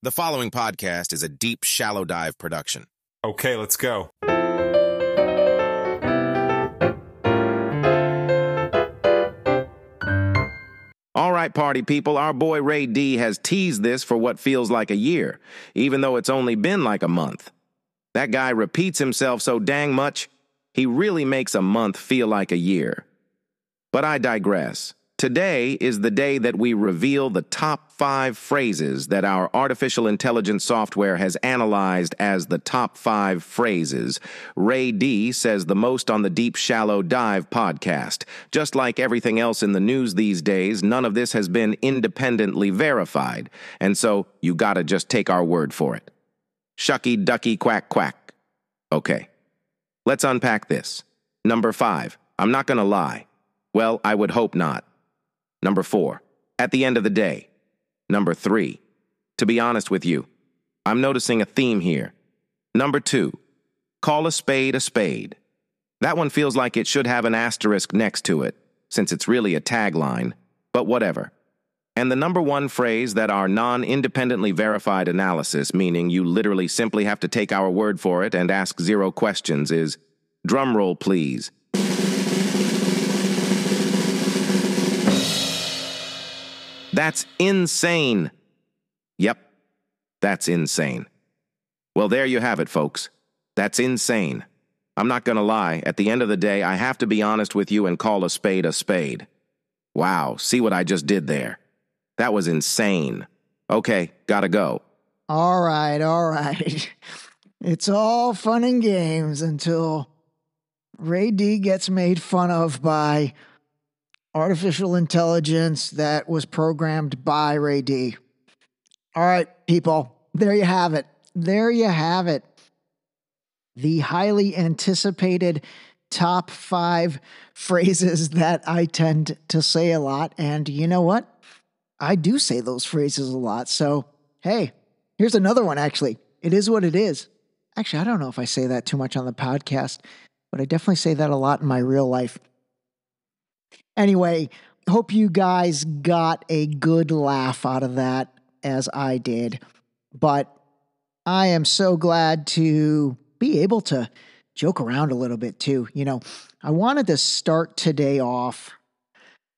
The following podcast is a deep, shallow dive production. Okay, let's go. All right, party people, our boy Ray D has teased this for what feels like a year, even though it's only been like a month. That guy repeats himself so dang much, he really makes a month feel like a year. But I digress. Today is the day that we reveal the top five phrases that our artificial intelligence software has analyzed as the top five phrases. Ray D says the most on the Deep Shallow Dive podcast. Just like everything else in the news these days, none of this has been independently verified. And so you gotta just take our word for it. Shucky ducky quack quack. Okay. Let's unpack this. Number five. I'm not gonna lie. Well, I would hope not. Number four, at the end of the day. Number three, to be honest with you, I'm noticing a theme here. Number two, call a spade a spade. That one feels like it should have an asterisk next to it, since it's really a tagline, but whatever. And the number one phrase that our non independently verified analysis, meaning you literally simply have to take our word for it and ask zero questions, is drumroll please. That's insane. Yep, that's insane. Well, there you have it, folks. That's insane. I'm not gonna lie, at the end of the day, I have to be honest with you and call a spade a spade. Wow, see what I just did there? That was insane. Okay, gotta go. All right, all right. It's all fun and games until Ray D gets made fun of by artificial intelligence that was programmed by Ray D. All right, people, there you have it. There you have it. The highly anticipated top five phrases that I tend to say a lot. And you know what? I do say those phrases a lot. So, hey, here's another one actually. It is what it is. Actually, I don't know if I say that too much on the podcast, but I definitely say that a lot in my real life. Anyway, hope you guys got a good laugh out of that as I did. But I am so glad to be able to joke around a little bit too. You know, I wanted to start today off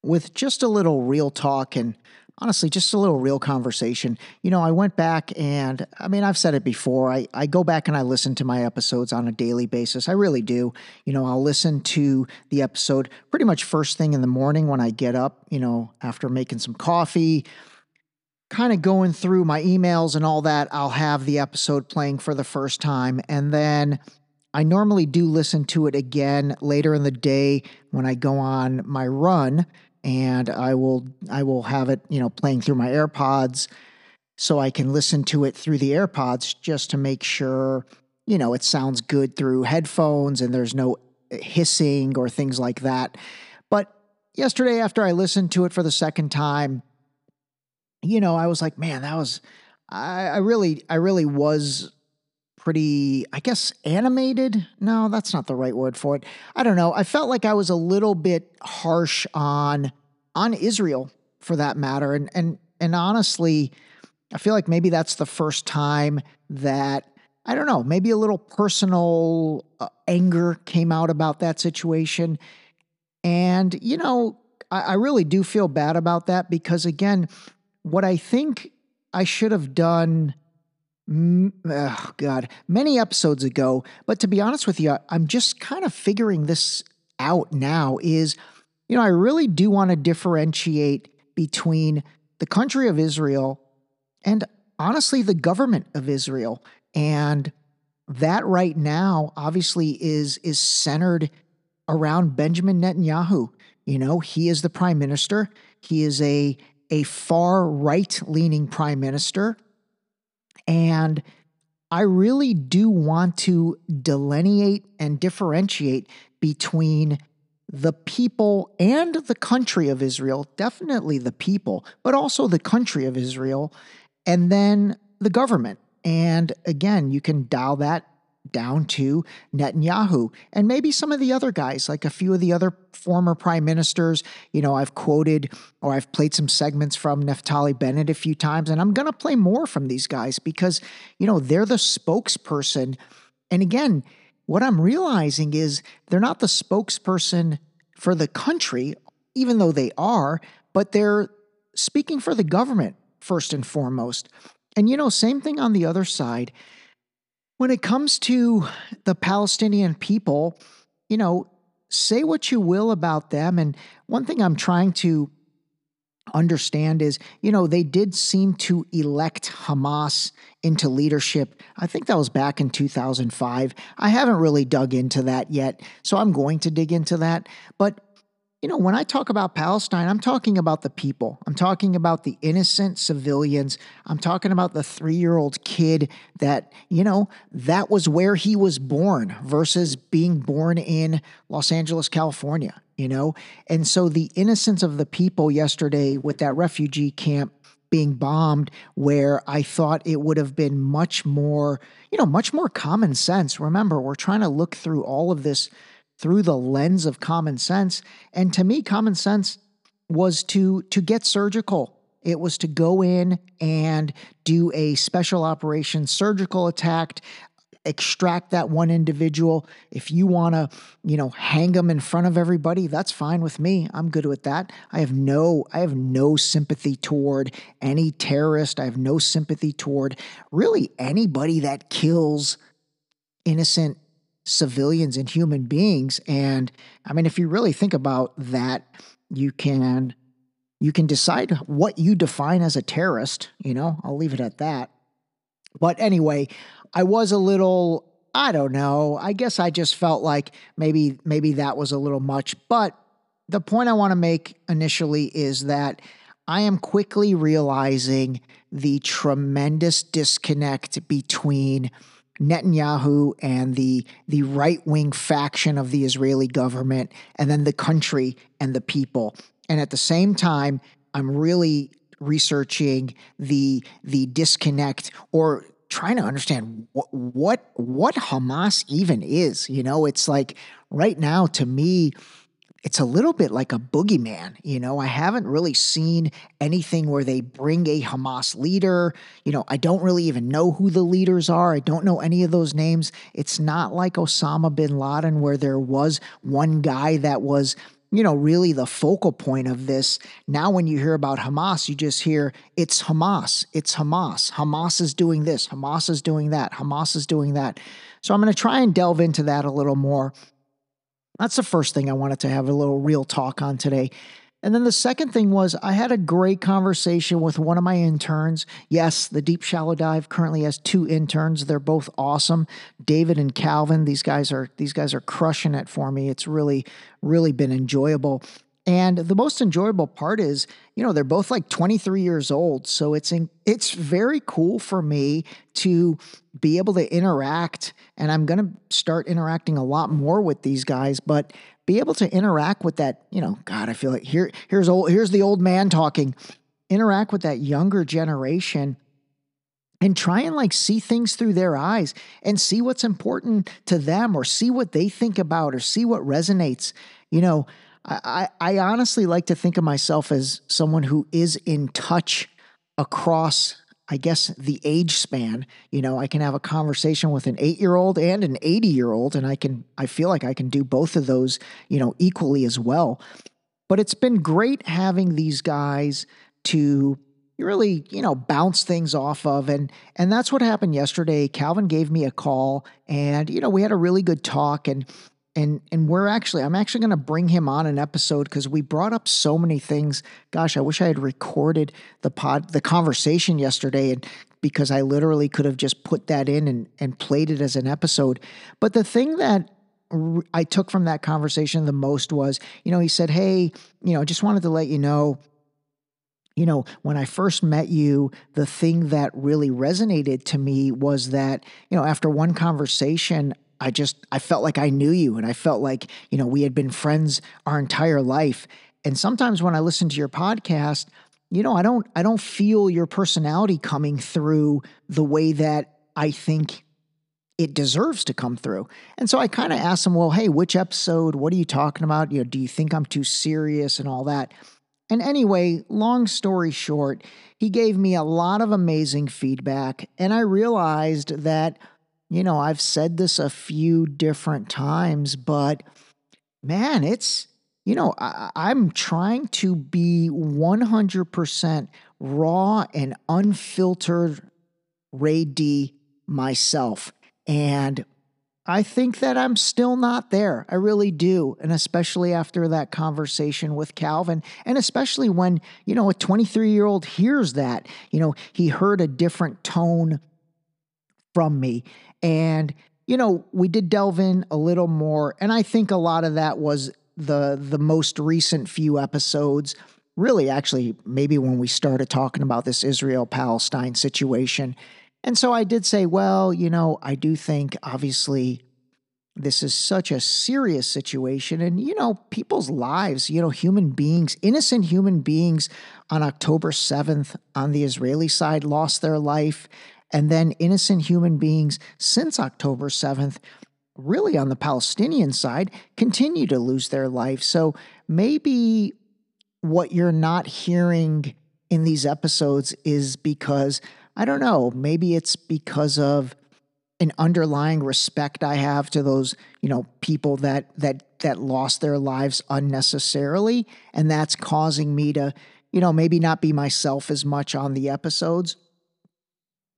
with just a little real talk and honestly, just a little real conversation. You know, I went back and I mean, I've said it before. I, I go back and I listen to my episodes on a daily basis. I really do. You know, I'll listen to the episode pretty much first thing in the morning when I get up, you know, after making some coffee, kind of going through my emails and all that. I'll have the episode playing for the first time. And then I normally do listen to it again later in the day when I go on my run and I will I will have it, you know, playing through my AirPods so I can listen to it through the AirPods just to make sure, you know, it sounds good through headphones and there's no eh, hissing or things like that. But yesterday after I listened to it for the second time, you know, I was like, man, that was I, I really I really was pretty, I guess, animated. No, that's not the right word for it. I don't know. I felt like I was a little bit harsh on on Israel for that matter, and and and honestly, I feel like maybe that's the first time that I don't know, maybe a little personal uh, anger came out about that situation, and you know, I, I really do feel bad about that because again, what I think I should have done God, many episodes ago. But to be honest with you, I'm just kind of figuring this out now. Is, you know, I really do want to differentiate between the country of Israel and honestly the government of Israel. And that right now obviously is is centered around Benjamin Netanyahu. You know, he is the prime minister. He is a a far right leaning prime minister and I really do want to delineate and differentiate between the people and the country of Israel, definitely the people, but also the country of Israel, and then the government. And again, you can dial that down to Netanyahu and maybe some of the other guys, like a few of the other former prime ministers. You know, I've quoted or I've played some segments from Naftali Bennett a few times, and I'm going to play more from these guys because, you know, they're the spokesperson. And again, what I'm realizing is they're not the spokesperson for the country, even though they are, but they're speaking for the government first and foremost. And, you know, same thing on the other side. When it comes to the Palestinian people, you know, say what you will about them. And one thing I'm trying to understand is, you know, they did seem to elect Hamas into leadership. I think that was back in 2005. I haven't really dug into that yet, so I'm going to dig into that. But you know, when I talk about Palestine, I'm talking about the people. I'm talking about the innocent civilians. I'm talking about the three year old kid that, you know, that was where he was born versus being born in Los Angeles, California, you know? And so the innocence of the people yesterday with that refugee camp being bombed where I thought it would have been much more, you know, much more common sense. Remember, we're trying to look through all of this through the lens of common sense. And to me, common sense was to to get surgical. It was to go in and do a special operation surgical attack, extract that one individual. If you want to, you know, hang them in front of everybody, that's fine with me. I'm good with that. I have no I have no sympathy toward any terrorist. I have no sympathy toward really anybody that kills innocent civilians and human beings. And I mean, if you really think about that, you can you can decide what you define as a terrorist. You know, I'll leave it at that. But anyway, I was a little I don't know. I guess I just felt like maybe maybe that was a little much. But the point I want to make initially is that I am quickly realizing the tremendous disconnect between Netanyahu and the the right wing faction of the Israeli government, and then the country and the people. And at the same time, I'm really researching the the disconnect or trying to understand what what what Hamas even is. You know, it's like right now to me it's a little bit like a boogeyman. You know, I haven't really seen anything where they bring a Hamas leader. You know, I don't really even know who the leaders are. I don't know any of those names. It's not like Osama bin Laden, where there was one guy that was, you know, really the focal point of this. Now, when you hear about Hamas, you just hear it's Hamas, it's Hamas. Hamas is doing this, Hamas is doing that, Hamas is doing that. So I'm going to try and delve into that a little more that's the first thing I wanted to have a little real talk on today. And then the second thing was I had a great conversation with one of my interns. Yes, the Deep Shallow Dive currently has two interns. They're both awesome. David and Calvin. These guys are these guys are crushing it for me. It's really really been enjoyable. And the most enjoyable part is, you know, they're both like 23 years old, so it's in, it's very cool for me to be able to interact and I'm going to start interacting a lot more with these guys, but be able to interact with that, you know, god, I feel like here here's old here's the old man talking. Interact with that younger generation and try and like see things through their eyes and see what's important to them or see what they think about or see what resonates. You know, I, I honestly like to think of myself as someone who is in touch across, I guess, the age span. You know, I can have a conversation with an eight year old and an 80 year old, and I can, I feel like I can do both of those, you know, equally as well. But it's been great having these guys to really you know bounce things off of and and that's what happened yesterday calvin gave me a call and you know we had a really good talk and and and we're actually I'm actually going to bring him on an episode because we brought up so many things. Gosh, I wish I had recorded the pod the conversation yesterday and because I literally could have just put that in and and played it as an episode. But the thing that I took from that conversation the most was, you know, he said, "Hey, you know, I just wanted to let you know you know, when I first met you, the thing that really resonated to me was that, you know, after one conversation, I just I felt like I knew you and I felt like, you know, we had been friends our entire life. And sometimes when I listen to your podcast, you know, I don't I don't feel your personality coming through the way that I think it deserves to come through. And so I kind of asked him, well, hey, which episode? What are you talking about? You know, do you think I'm too serious and all that? And anyway, long story short, he gave me a lot of amazing feedback. And I realized that, you know, I've said this a few different times, but man, it's, you know, I, am trying to be 100% raw and unfiltered Ray D myself. And I think that I'm still not there. I really do. And especially after that conversation with Calvin, and especially when, you know, a 23 year old hears that, you know, he heard a different tone from me. And, you know, we did delve in a little more. And I think a lot of that was the the most recent few episodes really actually maybe when we started talking about this Israel Palestine situation and so I did say, well, you know, I do think obviously this is such a serious situation. And, you know, people's lives, you know, human beings, innocent human beings on October 7th on the Israeli side lost their life. And then innocent human beings since October 7th, really on the Palestinian side, continue to lose their life. So maybe what you're not hearing in these episodes is because I don't know, maybe it's because of an underlying respect I have to those, you know, people that that that lost their lives unnecessarily and that's causing me to, you know, maybe not be myself as much on the episodes.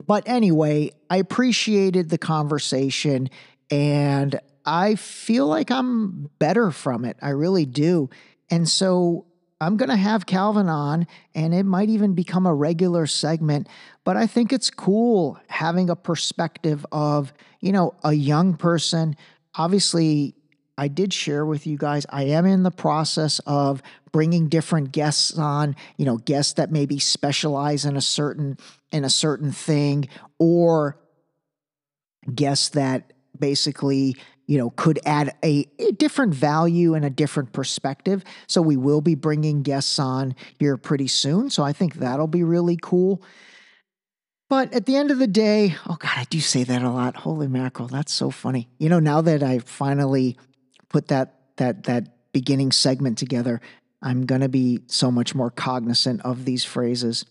But anyway, I appreciated the conversation and I feel like I'm better from it. I really do. And so I'm going to have Calvin on, and it might even become a regular segment. But I think it's cool having a perspective of, you know, a young person. Obviously, I did share with you guys, I am in the process of bringing different guests on, you know, guests that maybe specialize in a certain in a certain thing or guests that basically you know, could add a, a, different value and a different perspective. So we will be bringing guests on here pretty soon. So I think that'll be really cool. But at the end of the day, oh God, I do say that a lot. Holy mackerel, that's so funny. You know, now that I finally put that that that beginning segment together, I'm gonna be so much more cognizant of these phrases.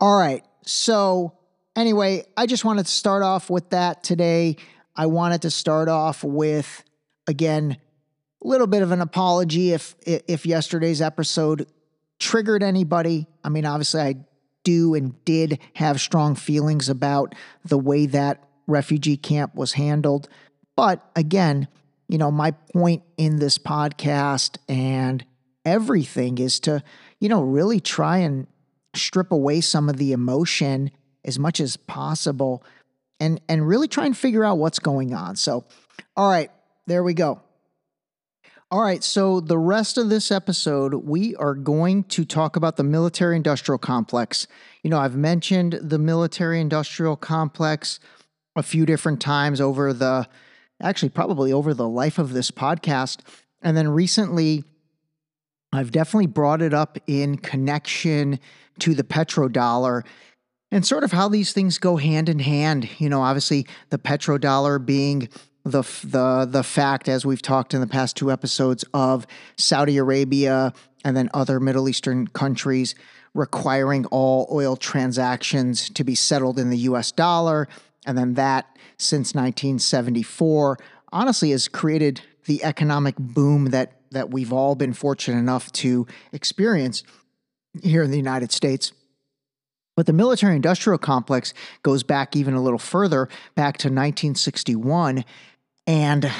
All right. So anyway, I just wanted to start off with that today. I wanted to start off with, again, a little bit of an apology if if yesterday's episode triggered anybody. I mean, obviously, I do and did have strong feelings about the way that refugee camp was handled. But again, you know, my point in this podcast and everything is to, you know, really try and strip away some of the emotion as much as possible and and really try and figure out what's going on. So, all right, there we go. All right, so the rest of this episode, we are going to talk about the military industrial complex. You know, I've mentioned the military industrial complex a few different times over the actually probably over the life of this podcast. And then recently, I've definitely brought it up in connection to the petrodollar and sort of how these things go hand in hand. You know, obviously the petrodollar being the the the fact, as we've talked in the past two episodes, of Saudi Arabia and then other Middle Eastern countries requiring all oil transactions to be settled in the U.S. dollar, and then that since 1974 honestly has created the economic boom that that we've all been fortunate enough to experience here in the United States. But the military industrial complex goes back even a little further, back to 1961, and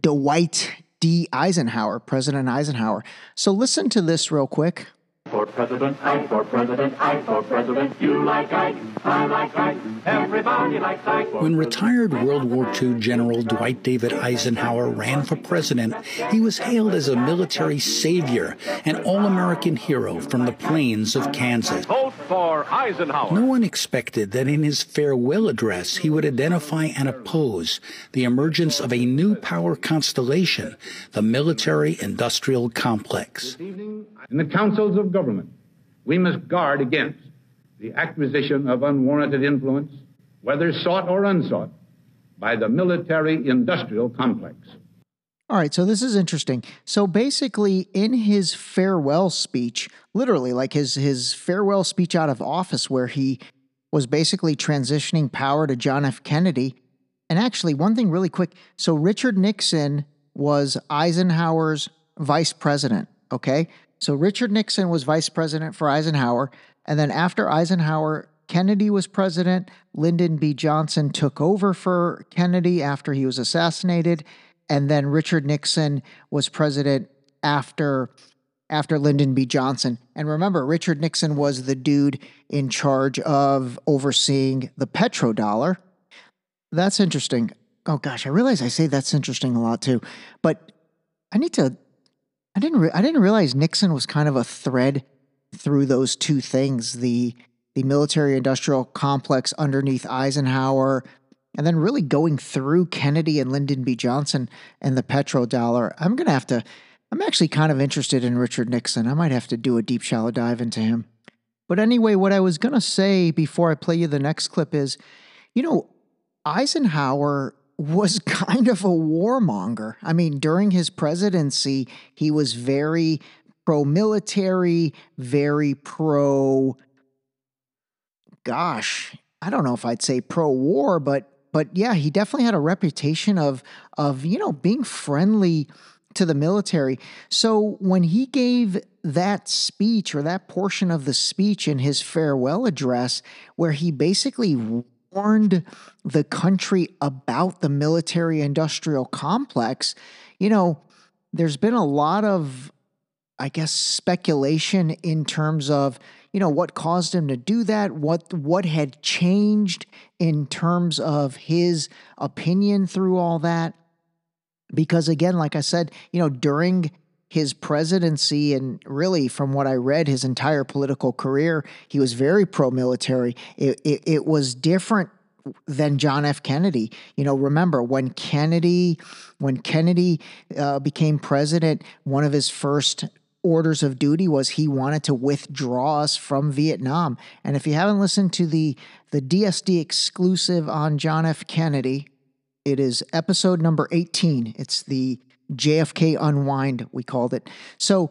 Dwight D. Eisenhower, President Eisenhower. So listen to this real quick. For president, I for president, I for president. You like Ike, I like Ike, everybody likes Ike. When retired World War II General Dwight David Eisenhower ran for president, he was hailed as a military savior, an all American hero from the plains of Kansas. Vote for Eisenhower. No one expected that in his farewell address he would identify and oppose the emergence of a new power constellation, the military industrial complex. In the councils of government, we must guard against the acquisition of unwarranted influence whether sought or unsought, by the military industrial complex. All right, so this is interesting. So basically, in his farewell speech, literally like his his farewell speech out of office, where he was basically transitioning power to John F. Kennedy. And actually, one thing really quick. So Richard Nixon was Eisenhower's vice president. Okay, so Richard Nixon was vice president for Eisenhower, and then after Eisenhower Kennedy was president. Lyndon B. Johnson took over for Kennedy after he was assassinated. And then Richard Nixon was president after after Lyndon B. Johnson. And remember, Richard Nixon was the dude in charge of overseeing the petrodollar. That's interesting. Oh gosh, I realize I say that's interesting a lot too. But I need to I didn't re- I didn't realize Nixon was kind of a thread through those two things, the the military industrial complex underneath Eisenhower, and then really going through Kennedy and Lyndon B. Johnson and the petrodollar. I'm going to have to, I'm actually kind of interested in Richard Nixon. I might have to do a deep, shallow dive into him. But anyway, what I was going to say before I play you the next clip is you know, Eisenhower was kind of a warmonger. I mean, during his presidency, he was very pro military, very pro gosh, I don't know if I'd say pro war, but but yeah, he definitely had a reputation of of you know being friendly to the military. So when he gave that speech or that portion of the speech in his farewell address, where he basically warned the country about the military industrial complex, you know, there's been a lot of, I guess, speculation in terms of you know what caused him to do that what what had changed in terms of his opinion through all that. Because again like i said you know during his presidency and really from what i read his entire political career he was very pro-military it, it, it was different than John F. Kennedy. You know, remember when Kennedy, when Kennedy uh, became president, one of his first orders of duty was he wanted to withdraw us from Vietnam. And if you haven't listened to the the DSD exclusive on John F. Kennedy, it is episode number 18. It's the JFK unwind we called it. So,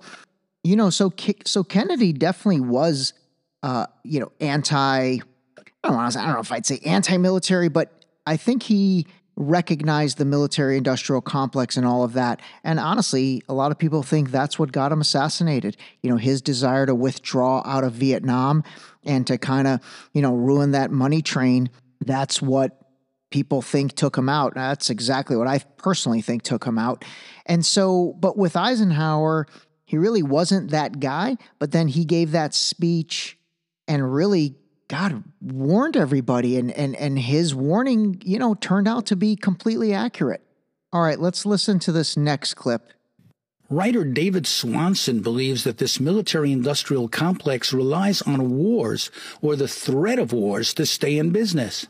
you know, so so Kennedy definitely was uh, you know, anti I don't, I don't know if I'd say anti-military, but I think he recognized the military industrial complex and all of that. And honestly, a lot of people think that's what got him assassinated. You know, his desire to withdraw out of Vietnam and to kind of, you know, ruin that money train. That's what people think took him out. That's exactly what I personally think took him out. And so, but with Eisenhower, he really wasn't that guy. But then he gave that speech and really God warned everybody, and and and his warning, you know, turned out to be completely accurate. All right, let's listen to this next clip. Writer David Swanson believes that this military industrial complex relies on wars or the threat of wars to stay in business.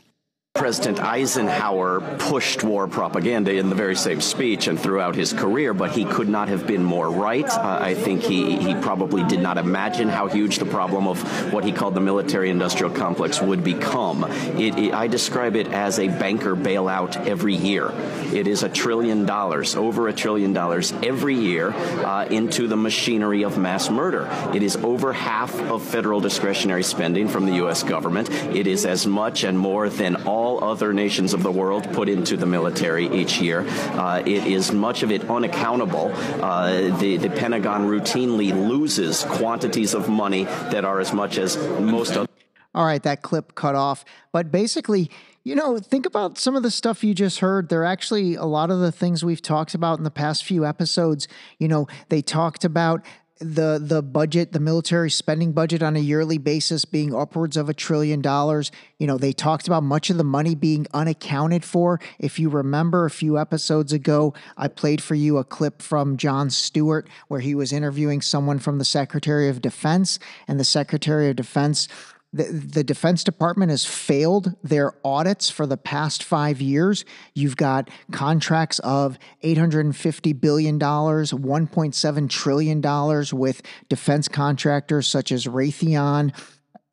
President Eisenhower pushed war propaganda in the very same speech and throughout his career, but he could not have been more right. Uh, I think he, he probably did not imagine how huge the problem of what he called the military industrial complex would become. It, it, I describe it as a banker bailout every year. It is a trillion dollars, over a trillion dollars every year uh, into the machinery of mass murder. It is over half of federal discretionary spending from the U.S. government. It is as much and more than all all other nations of the world put into the military each year. Uh, it is much of it unaccountable. Uh, the, the Pentagon routinely loses quantities of money that are as much as most of. All right, that clip cut off. But basically, you know, think about some of the stuff you just heard. They're actually a lot of the things we've talked about in the past few episodes. You know, they talked about the the budget, the military spending budget on a yearly basis being upwards of a trillion dollars. You know, they talked about much of the money being unaccounted for. If you remember a few episodes ago, I played for you a clip from Jon Stewart where he was interviewing someone from the Secretary of Defense, and the Secretary of Defense the, the Defense Department has failed their audits for the past five years. You've got contracts of $850 billion, $1.7 trillion with defense contractors such as Raytheon,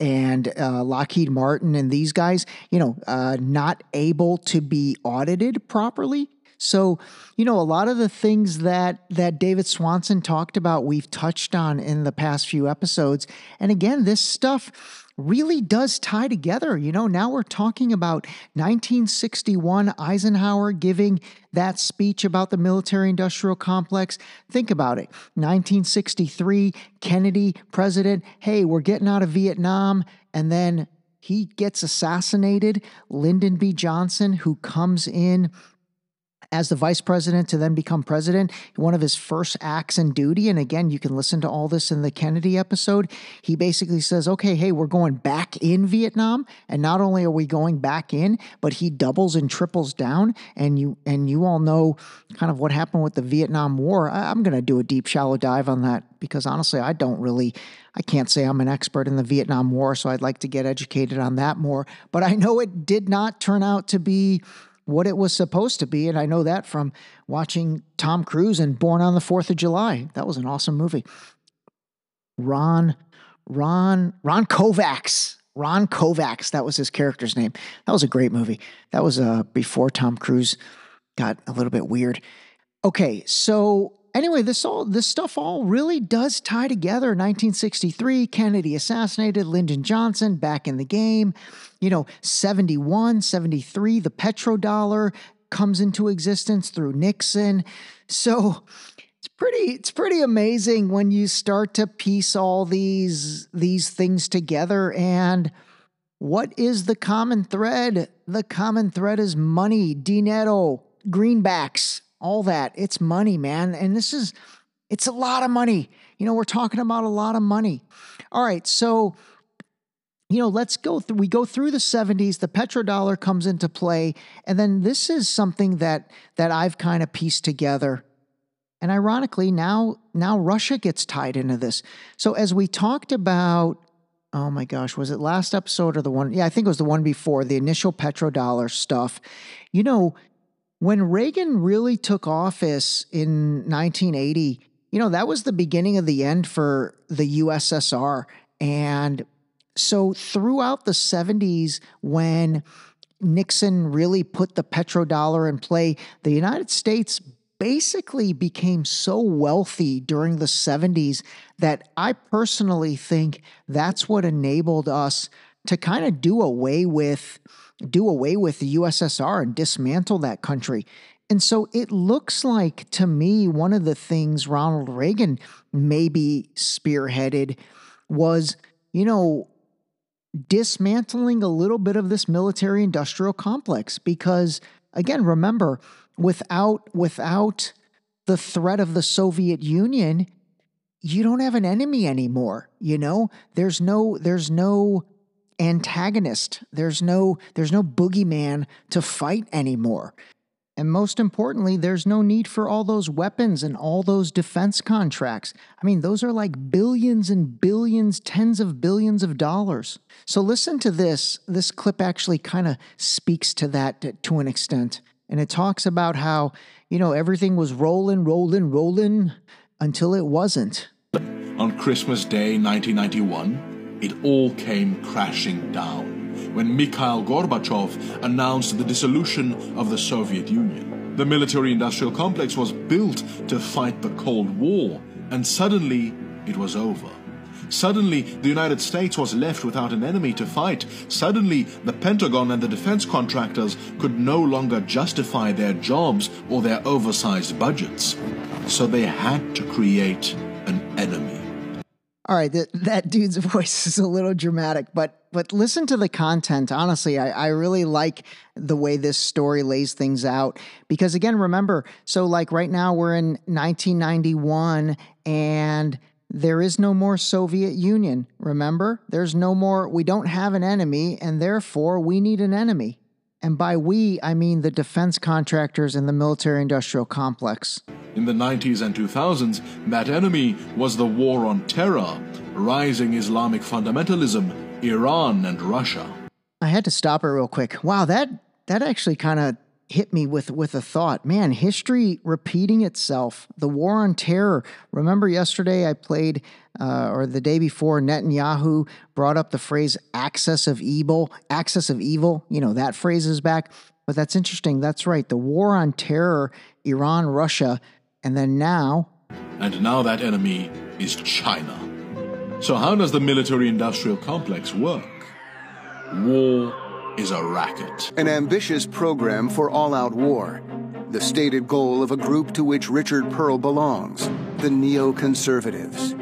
and uh, Lockheed Martin and these guys, you know, uh, not able to be audited properly. So, you know, a lot of the things that that David Swanson talked about, we've touched on in the past few episodes. And again, this stuff really does tie together. You know, now we're talking about 1961 Eisenhower giving that speech about the military industrial complex. Think about it. 1963 Kennedy president, "Hey, we're getting out of Vietnam." And then he gets assassinated. Lyndon B. Johnson, who comes in as the vice president to then become president, one of his first acts and duty, and again, you can listen to all this in the Kennedy episode. He basically says, okay, hey, we're going back in Vietnam. And not only are we going back in, but he doubles and triples down. And you and you all know kind of what happened with the Vietnam War. I, I'm gonna do a deep shallow dive on that because honestly, I don't really I can't say I'm an expert in the Vietnam War, so I'd like to get educated on that more. But I know it did not turn out to be what it was supposed to be. And I know that from watching Tom Cruise and Born on the Fourth of July. That was an awesome movie. Ron, Ron, Ron Kovacs. Ron Kovacs, that was his character's name. That was a great movie. That was uh, before Tom Cruise got a little bit weird. Okay, so anyway, this all this stuff all really does tie together. 1963, Kennedy assassinated, Lyndon Johnson back in the game. You know, 71, 73, the petrodollar comes into existence through Nixon. So it's pretty it's pretty amazing when you start to piece all these these things together and what is the common thread? The common thread is money, dinero, greenbacks, all that. It's money, man. And this is, it's a lot of money. You know, we're talking about a lot of money. All right. So, you know, let's go through, we go through the 70s, the petrodollar comes into play. And then this is something that, that I've kind of pieced together. And ironically, now, now Russia gets tied into this. So as we talked about oh my gosh, was it last episode or the one? Yeah, I think it was the one before the initial petrodollar stuff. You know, when Reagan really took office in 1980, you know, that was the beginning of the end for the USSR. And so throughout the 70s, when Nixon really put the petrodollar in play, the United States basically became so wealthy during the 70s that I personally think that's what enabled us to kind of do away with do away with the USSR and dismantle that country. And so it looks like to me one of the things Ronald Reagan maybe spearheaded was, you know, dismantling a little bit of this military industrial complex because again, remember, without without the threat of the Soviet Union, you don't have an enemy anymore, you know? There's no there's no antagonist. There's no there's no boogeyman to fight anymore. And most importantly, there's no need for all those weapons and all those defense contracts. I mean, those are like billions and billions, tens of billions of dollars. So listen to this. This clip actually kind of speaks to that to an extent. And it talks about how, you know, everything was rolling, rolling, rolling until it wasn't. On Christmas Day 1991, it all came crashing down when Mikhail Gorbachev announced the dissolution of the Soviet Union. The military industrial complex was built to fight the Cold War, and suddenly it was over. Suddenly, the United States was left without an enemy to fight. Suddenly, the Pentagon and the defense contractors could no longer justify their jobs or their oversized budgets. So they had to create an enemy. All right, that, that dude's voice is a little dramatic, but but listen to the content. Honestly, I, I really like the way this story lays things out because again, remember, so like right now we're in 1991 and there is no more Soviet Union. Remember, there's no more. We don't have an enemy, and therefore we need an enemy. And by we, I mean the defense contractors and the military industrial complex. In the 90s and 2000s, that enemy was the war on terror, rising Islamic fundamentalism, Iran and Russia. I had to stop it real quick. Wow, that that actually kind of hit me with with a thought. Man, history repeating itself. The war on terror. Remember yesterday I played uh, or the day before Netanyahu brought up the phrase "axis of evil." Axis of evil. You know that phrase is back. But that's interesting. That's right. The war on terror, Iran, Russia, and then now. And now that enemy is China. So, how does the military industrial complex work? War is a racket. An ambitious program for all out war. The stated goal of a group to which Richard Perle belongs the neoconservatives.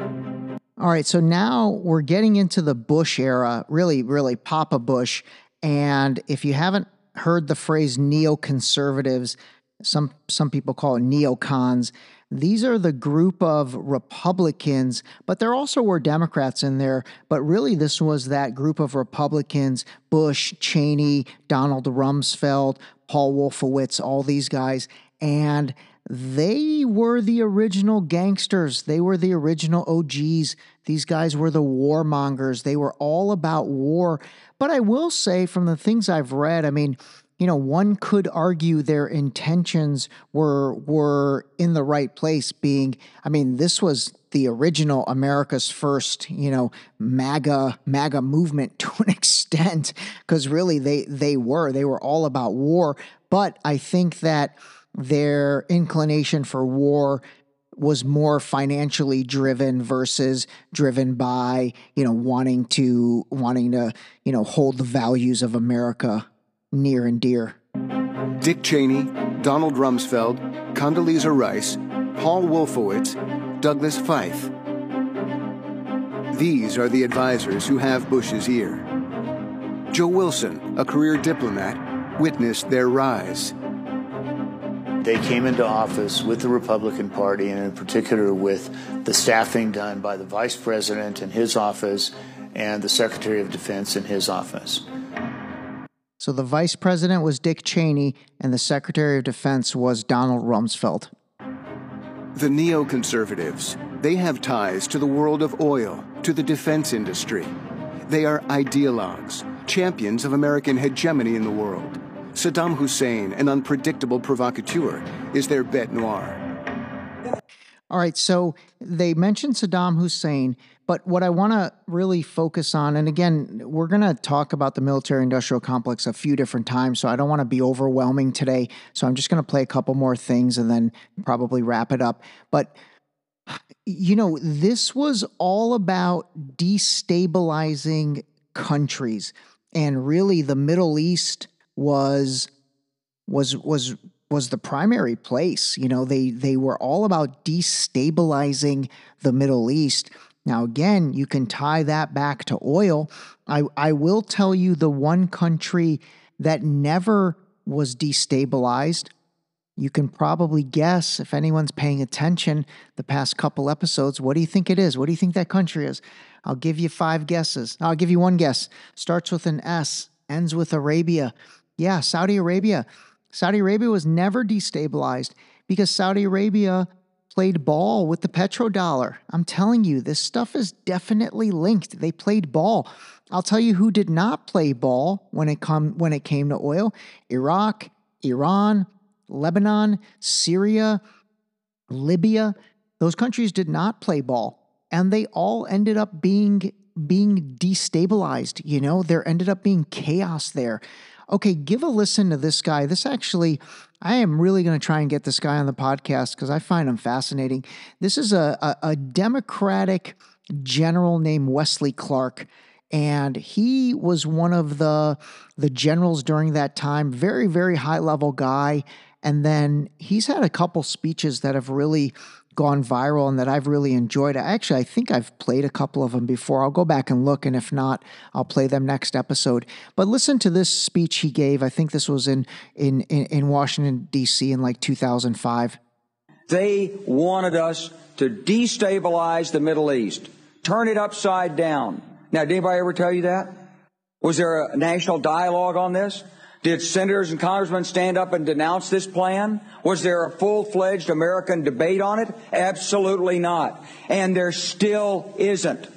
All right, so now we're getting into the Bush era, really, really Papa Bush. And if you haven't heard the phrase neoconservatives, some some people call it neocons. These are the group of Republicans, but there also were Democrats in there. But really, this was that group of Republicans Bush, Cheney, Donald Rumsfeld, Paul Wolfowitz, all these guys. And they were the original gangsters. They were the original OGs. These guys were the warmongers. They were all about war. But I will say, from the things I've read, I mean, you know, one could argue their intentions were were in the right place. Being, I mean, this was the original America's first, you know, MAGA MAGA movement to an extent, because really they they were they were all about war. But I think that their inclination for war was more financially driven versus driven by you know wanting to wanting to you know hold the values of America near and dear. Dick Cheney, Donald Rumsfeld, Condoleezza Rice, Paul Wolfowitz, Douglas Feith. These are the advisors who have Bush's ear. Joe Wilson, a career diplomat, witnessed their rise. They came into office with the Republican Party, and in particular with the staffing done by the Vice President in his office and the Secretary of Defense in his office. So the vice president was Dick Cheney, and the secretary of defense was Donald Rumsfeld. The neoconservatives, they have ties to the world of oil, to the defense industry. They are ideologues, champions of American hegemony in the world. Saddam Hussein, an unpredictable provocateur, is their bête noire. All right, so they mentioned Saddam Hussein, but what I want to really focus on, and again, we're going to talk about the military industrial complex a few different times, so I don't want to be overwhelming today. So I'm just going to play a couple more things and then probably wrap it up. But, you know, this was all about destabilizing countries. And really, the Middle East was was was was the primary place. You know, they they were all about destabilizing the Middle East. Now again, you can tie that back to oil. I I will tell you the one country that never was destabilized. You can probably guess if anyone's paying attention the past couple episodes, what do you think it is? What do you think that country is? I'll give you five guesses. I'll give you one guess. Starts with an S, ends with Arabia. Yeah, Saudi Arabia. Saudi Arabia was never destabilized because Saudi Arabia played ball with the petrodollar. I'm telling you, this stuff is definitely linked. They played ball. I'll tell you who did not play ball when it come when it came to oil. Iraq, Iran, Lebanon, Syria, Libya. Those countries did not play ball. And they all ended up being being destabilized, you know, there ended up being chaos there okay, give a listen to this guy. This actually, I am really going to try and get this guy on the podcast because I find him fascinating. This is a, a, a Democratic general named Wesley Clark and he was one of the the generals during that time very very high level guy and then he's had a couple speeches that have really gone viral and that I've really enjoyed. Actually, I think I've played a couple of them before. I'll go back and look, and if not, I'll play them next episode. But listen to this speech he gave. I think this was in in in, in Washington D.C. in like 2005. They wanted us to destabilize the Middle East, turn it upside down. Now, did anybody ever tell you that? Was there a national dialogue on this? Did senators and congressmen stand up and denounce this plan? Was there a full-fledged American debate on it? Absolutely not. And there still isn't.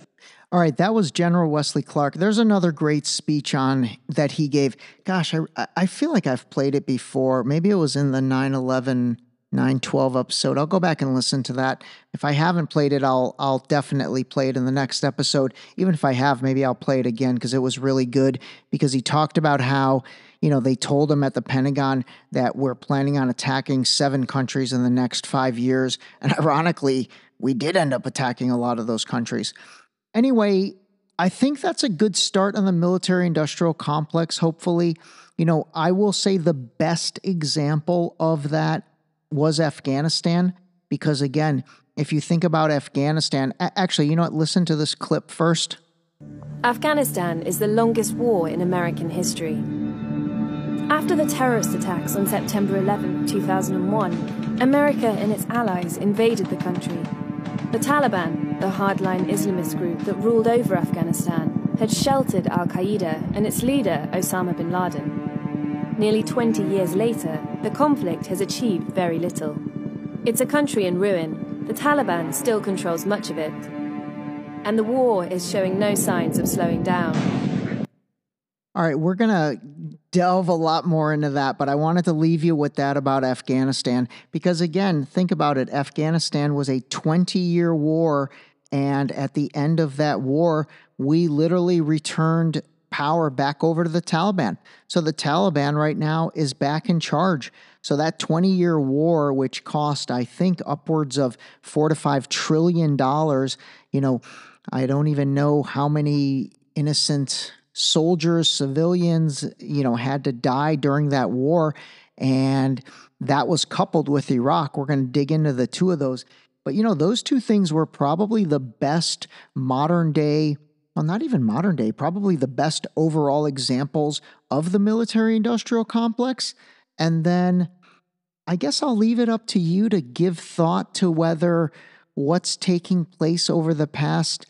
All right, that was General Wesley Clark. There's another great speech on that he gave. Gosh, I I feel like I've played it before. Maybe it was in the 9/11 912 episode. I'll go back and listen to that. If I haven't played it, I'll I'll definitely play it in the next episode. Even if I have, maybe I'll play it again because it was really good because he talked about how, you know, they told him at the Pentagon that we're planning on attacking seven countries in the next 5 years, and ironically, we did end up attacking a lot of those countries. Anyway, I think that's a good start on the military industrial complex, hopefully. You know, I will say the best example of that was Afghanistan. Because again, if you think about Afghanistan, actually, you know what? Listen to this clip first. Afghanistan is the longest war in American history. After the terrorist attacks on September 11, 2001, America and its allies invaded the country. The Taliban, the hardline Islamist group that ruled over Afghanistan, had sheltered Al Qaeda and its leader, Osama bin Laden. Nearly 20 years later, the conflict has achieved very little. It's a country in ruin. The Taliban still controls much of it. And the war is showing no signs of slowing down. All right, we're going to delve a lot more into that, but I wanted to leave you with that about Afghanistan because, again, think about it. Afghanistan was a 20 year war, and at the end of that war, we literally returned power back over to the Taliban. So the Taliban right now is back in charge. So that 20 year war, which cost, I think, upwards of four to five trillion dollars, you know, I don't even know how many innocent soldiers, civilians, you know, had to die during that war. And that was coupled with Iraq. We're going to dig into the two of those. But, you know, those two things were probably the best modern day well, not even modern day, probably the best overall examples of the military industrial complex. And then I guess I'll leave it up to you to give thought to whether what's taking place over the past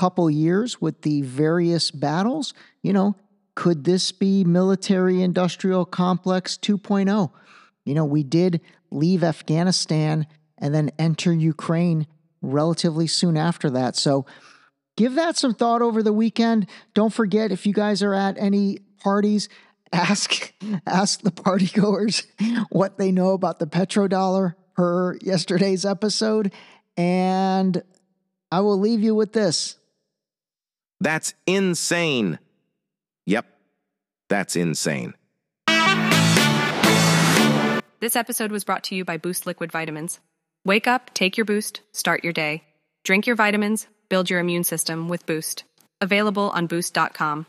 couple years with the various battles, you know, could this be military industrial complex 2.0? You know, we did leave Afghanistan and then enter Ukraine relatively soon after that. So, give that some thought over the weekend. Don't forget if you guys are at any parties, ask ask the partygoers what they know about the petrodollar per yesterday's episode. And I will leave you with this. That's insane. Yep, that's insane. This episode was brought to you by Boost Liquid Vitamins. Wake up, take your boost, start your day. Drink your vitamins Build your immune system with Boost. Available on Boost.com.